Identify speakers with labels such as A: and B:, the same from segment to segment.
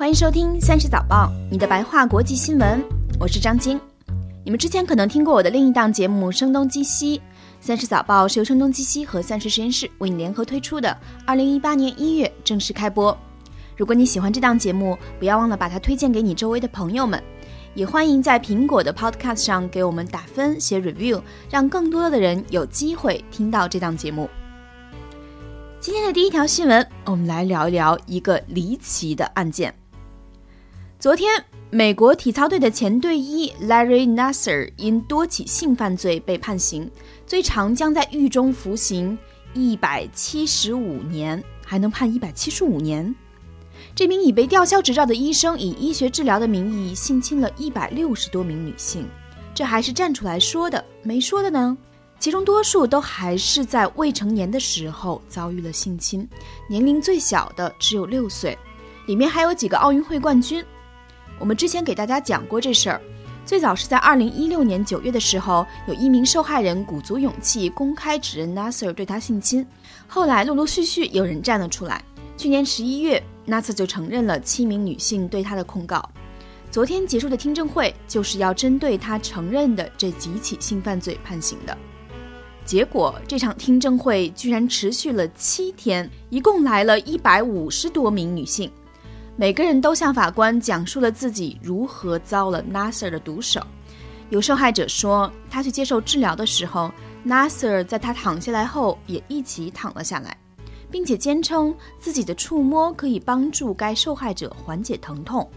A: 欢迎收听《三十早报》，你的白话国际新闻，我是张晶。你们之前可能听过我的另一档节目《声东击西》，《三十早报》是由声东击西和三十实验室为你联合推出的。二零一八年一月正式开播。如果你喜欢这档节目，不要忘了把它推荐给你周围的朋友们。也欢迎在苹果的 Podcast 上给我们打分、写 review，让更多的人有机会听到这档节目。今天的第一条新闻，我们来聊一聊一个离奇的案件。昨天，美国体操队的前队医 Larry Nasser 因多起性犯罪被判刑，最长将在狱中服刑一百七十五年，还能判一百七十五年。这名已被吊销执照的医生以医学治疗的名义性侵了一百六十多名女性，这还是站出来说的，没说的呢？其中多数都还是在未成年的时候遭遇了性侵，年龄最小的只有六岁，里面还有几个奥运会冠军。我们之前给大家讲过这事儿，最早是在二零一六年九月的时候，有一名受害人鼓足勇气公开指认 Nasser 对他性侵，后来陆陆续续有人站了出来。去年十一月，Nasser 就承认了七名女性对他的控告。昨天结束的听证会就是要针对他承认的这几起性犯罪判刑的。结果这场听证会居然持续了七天，一共来了一百五十多名女性。每个人都向法官讲述了自己如何遭了 Nasser 的毒手。有受害者说，他去接受治疗的时候，Nasser 在他躺下来后也一起躺了下来，并且坚称自己的触摸可以帮助该受害者缓解疼痛。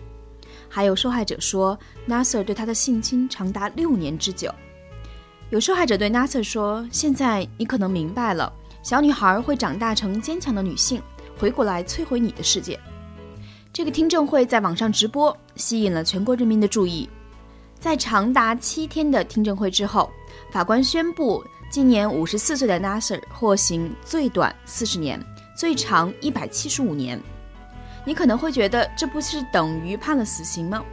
A: 还有受害者说，Nasser 对他的性侵长达六年之久。有受害者对 Nasser 说：“现在你可能明白了，小女孩会长大成坚强的女性，回过来摧毁你的世界。”这个听证会在网上直播，吸引了全国人民的注意。在长达七天的听证会之后，法官宣布，今年五十四岁的 Nasser 获刑最短四十年，最长一百七十五年。你可能会觉得这不是等于判了死刑吗？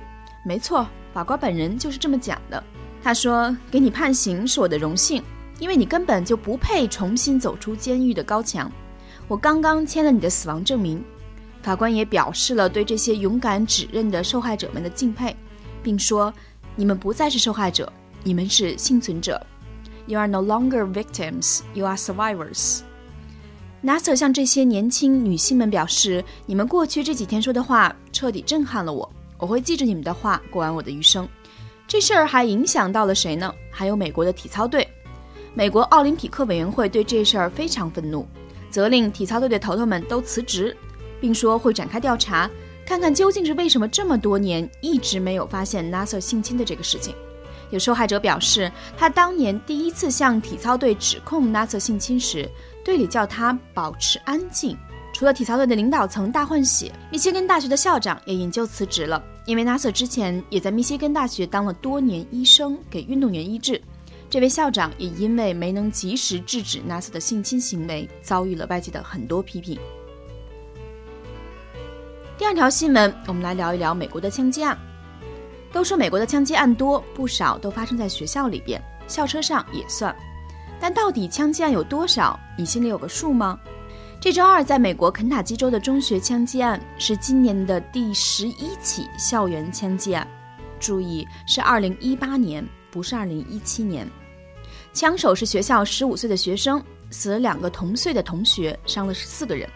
A: 没错，法官本人就是这么讲的。他说：“给你判刑是我的荣幸，因为你根本就不配重新走出监狱的高墙。我刚刚签了你的死亡证明。”法官也表示了对这些勇敢指认的受害者们的敬佩，并说：“你们不再是受害者，你们是幸存者。You are no longer victims, you are survivors.” NASA 向这些年轻女性们表示：“你们过去这几天说的话彻底震撼了我，我会记着你们的话过完我的余生。”这事儿还影响到了谁呢？还有美国的体操队，美国奥林匹克委员会对这事儿非常愤怒，责令体操队的头头们都辞职。并说会展开调查，看看究竟是为什么这么多年一直没有发现 NASA 性侵的这个事情。有受害者表示，他当年第一次向体操队指控 NASA 性侵时，队里叫他保持安静。除了体操队的领导层大换血，密歇根大学的校长也引咎辞职了，因为 NASA 之前也在密歇根大学当了多年医生，给运动员医治。这位校长也因为没能及时制止 NASA 的性侵行为，遭遇了外界的很多批评。第二条新闻，我们来聊一聊美国的枪击案。都说美国的枪击案多，不少都发生在学校里边，校车上也算。但到底枪击案有多少？你心里有个数吗？这周二，在美国肯塔基州的中学枪击案是今年的第十一起校园枪击案。注意，是二零一八年，不是二零一七年。枪手是学校十五岁的学生，死了两个同岁的同学，伤了十四个人。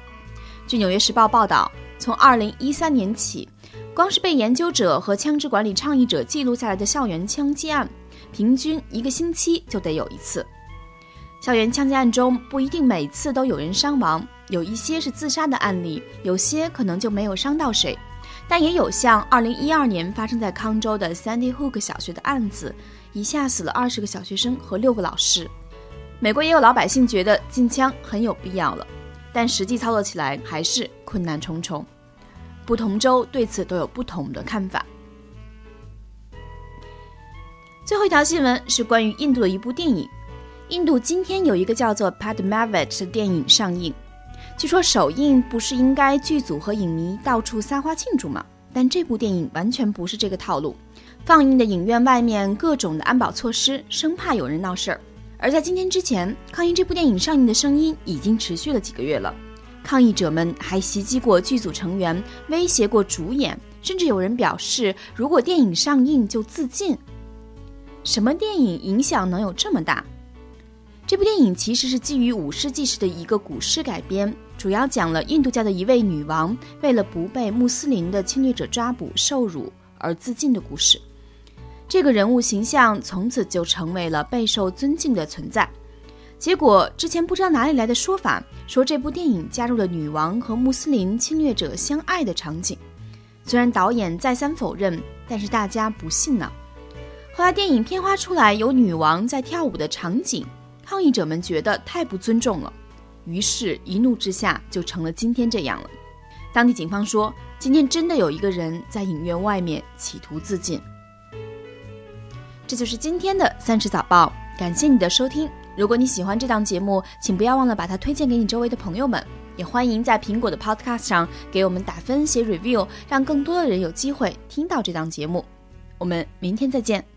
A: 据《纽约时报》报道。从二零一三年起，光是被研究者和枪支管理倡议者记录下来的校园枪击案，平均一个星期就得有一次。校园枪击案中不一定每次都有人伤亡，有一些是自杀的案例，有些可能就没有伤到谁。但也有像二零一二年发生在康州的 Sandy Hook 小学的案子，一下死了二十个小学生和六个老师。美国也有老百姓觉得禁枪很有必要了。但实际操作起来还是困难重重，不同州对此都有不同的看法。最后一条新闻是关于印度的一部电影，印度今天有一个叫做《Padmavat》的电影上映，据说首映不是应该剧组和影迷到处撒花庆祝吗？但这部电影完全不是这个套路，放映的影院外面各种的安保措施，生怕有人闹事儿。而在今天之前，抗议这部电影上映的声音已经持续了几个月了。抗议者们还袭击过剧组成员，威胁过主演，甚至有人表示，如果电影上映就自尽。什么电影影响能有这么大？这部电影其实是基于五世纪时的一个古诗改编，主要讲了印度教的一位女王为了不被穆斯林的侵略者抓捕受辱而自尽的故事。这个人物形象从此就成为了备受尊敬的存在。结果之前不知道哪里来的说法，说这部电影加入了女王和穆斯林侵略者相爱的场景。虽然导演再三否认，但是大家不信呢。后来电影片花出来有女王在跳舞的场景，抗议者们觉得太不尊重了，于是一怒之下就成了今天这样了。当地警方说，今天真的有一个人在影院外面企图自尽。这就是今天的三十早报，感谢你的收听。如果你喜欢这档节目，请不要忘了把它推荐给你周围的朋友们，也欢迎在苹果的 Podcast 上给我们打分、写 review，让更多的人有机会听到这档节目。我们明天再见。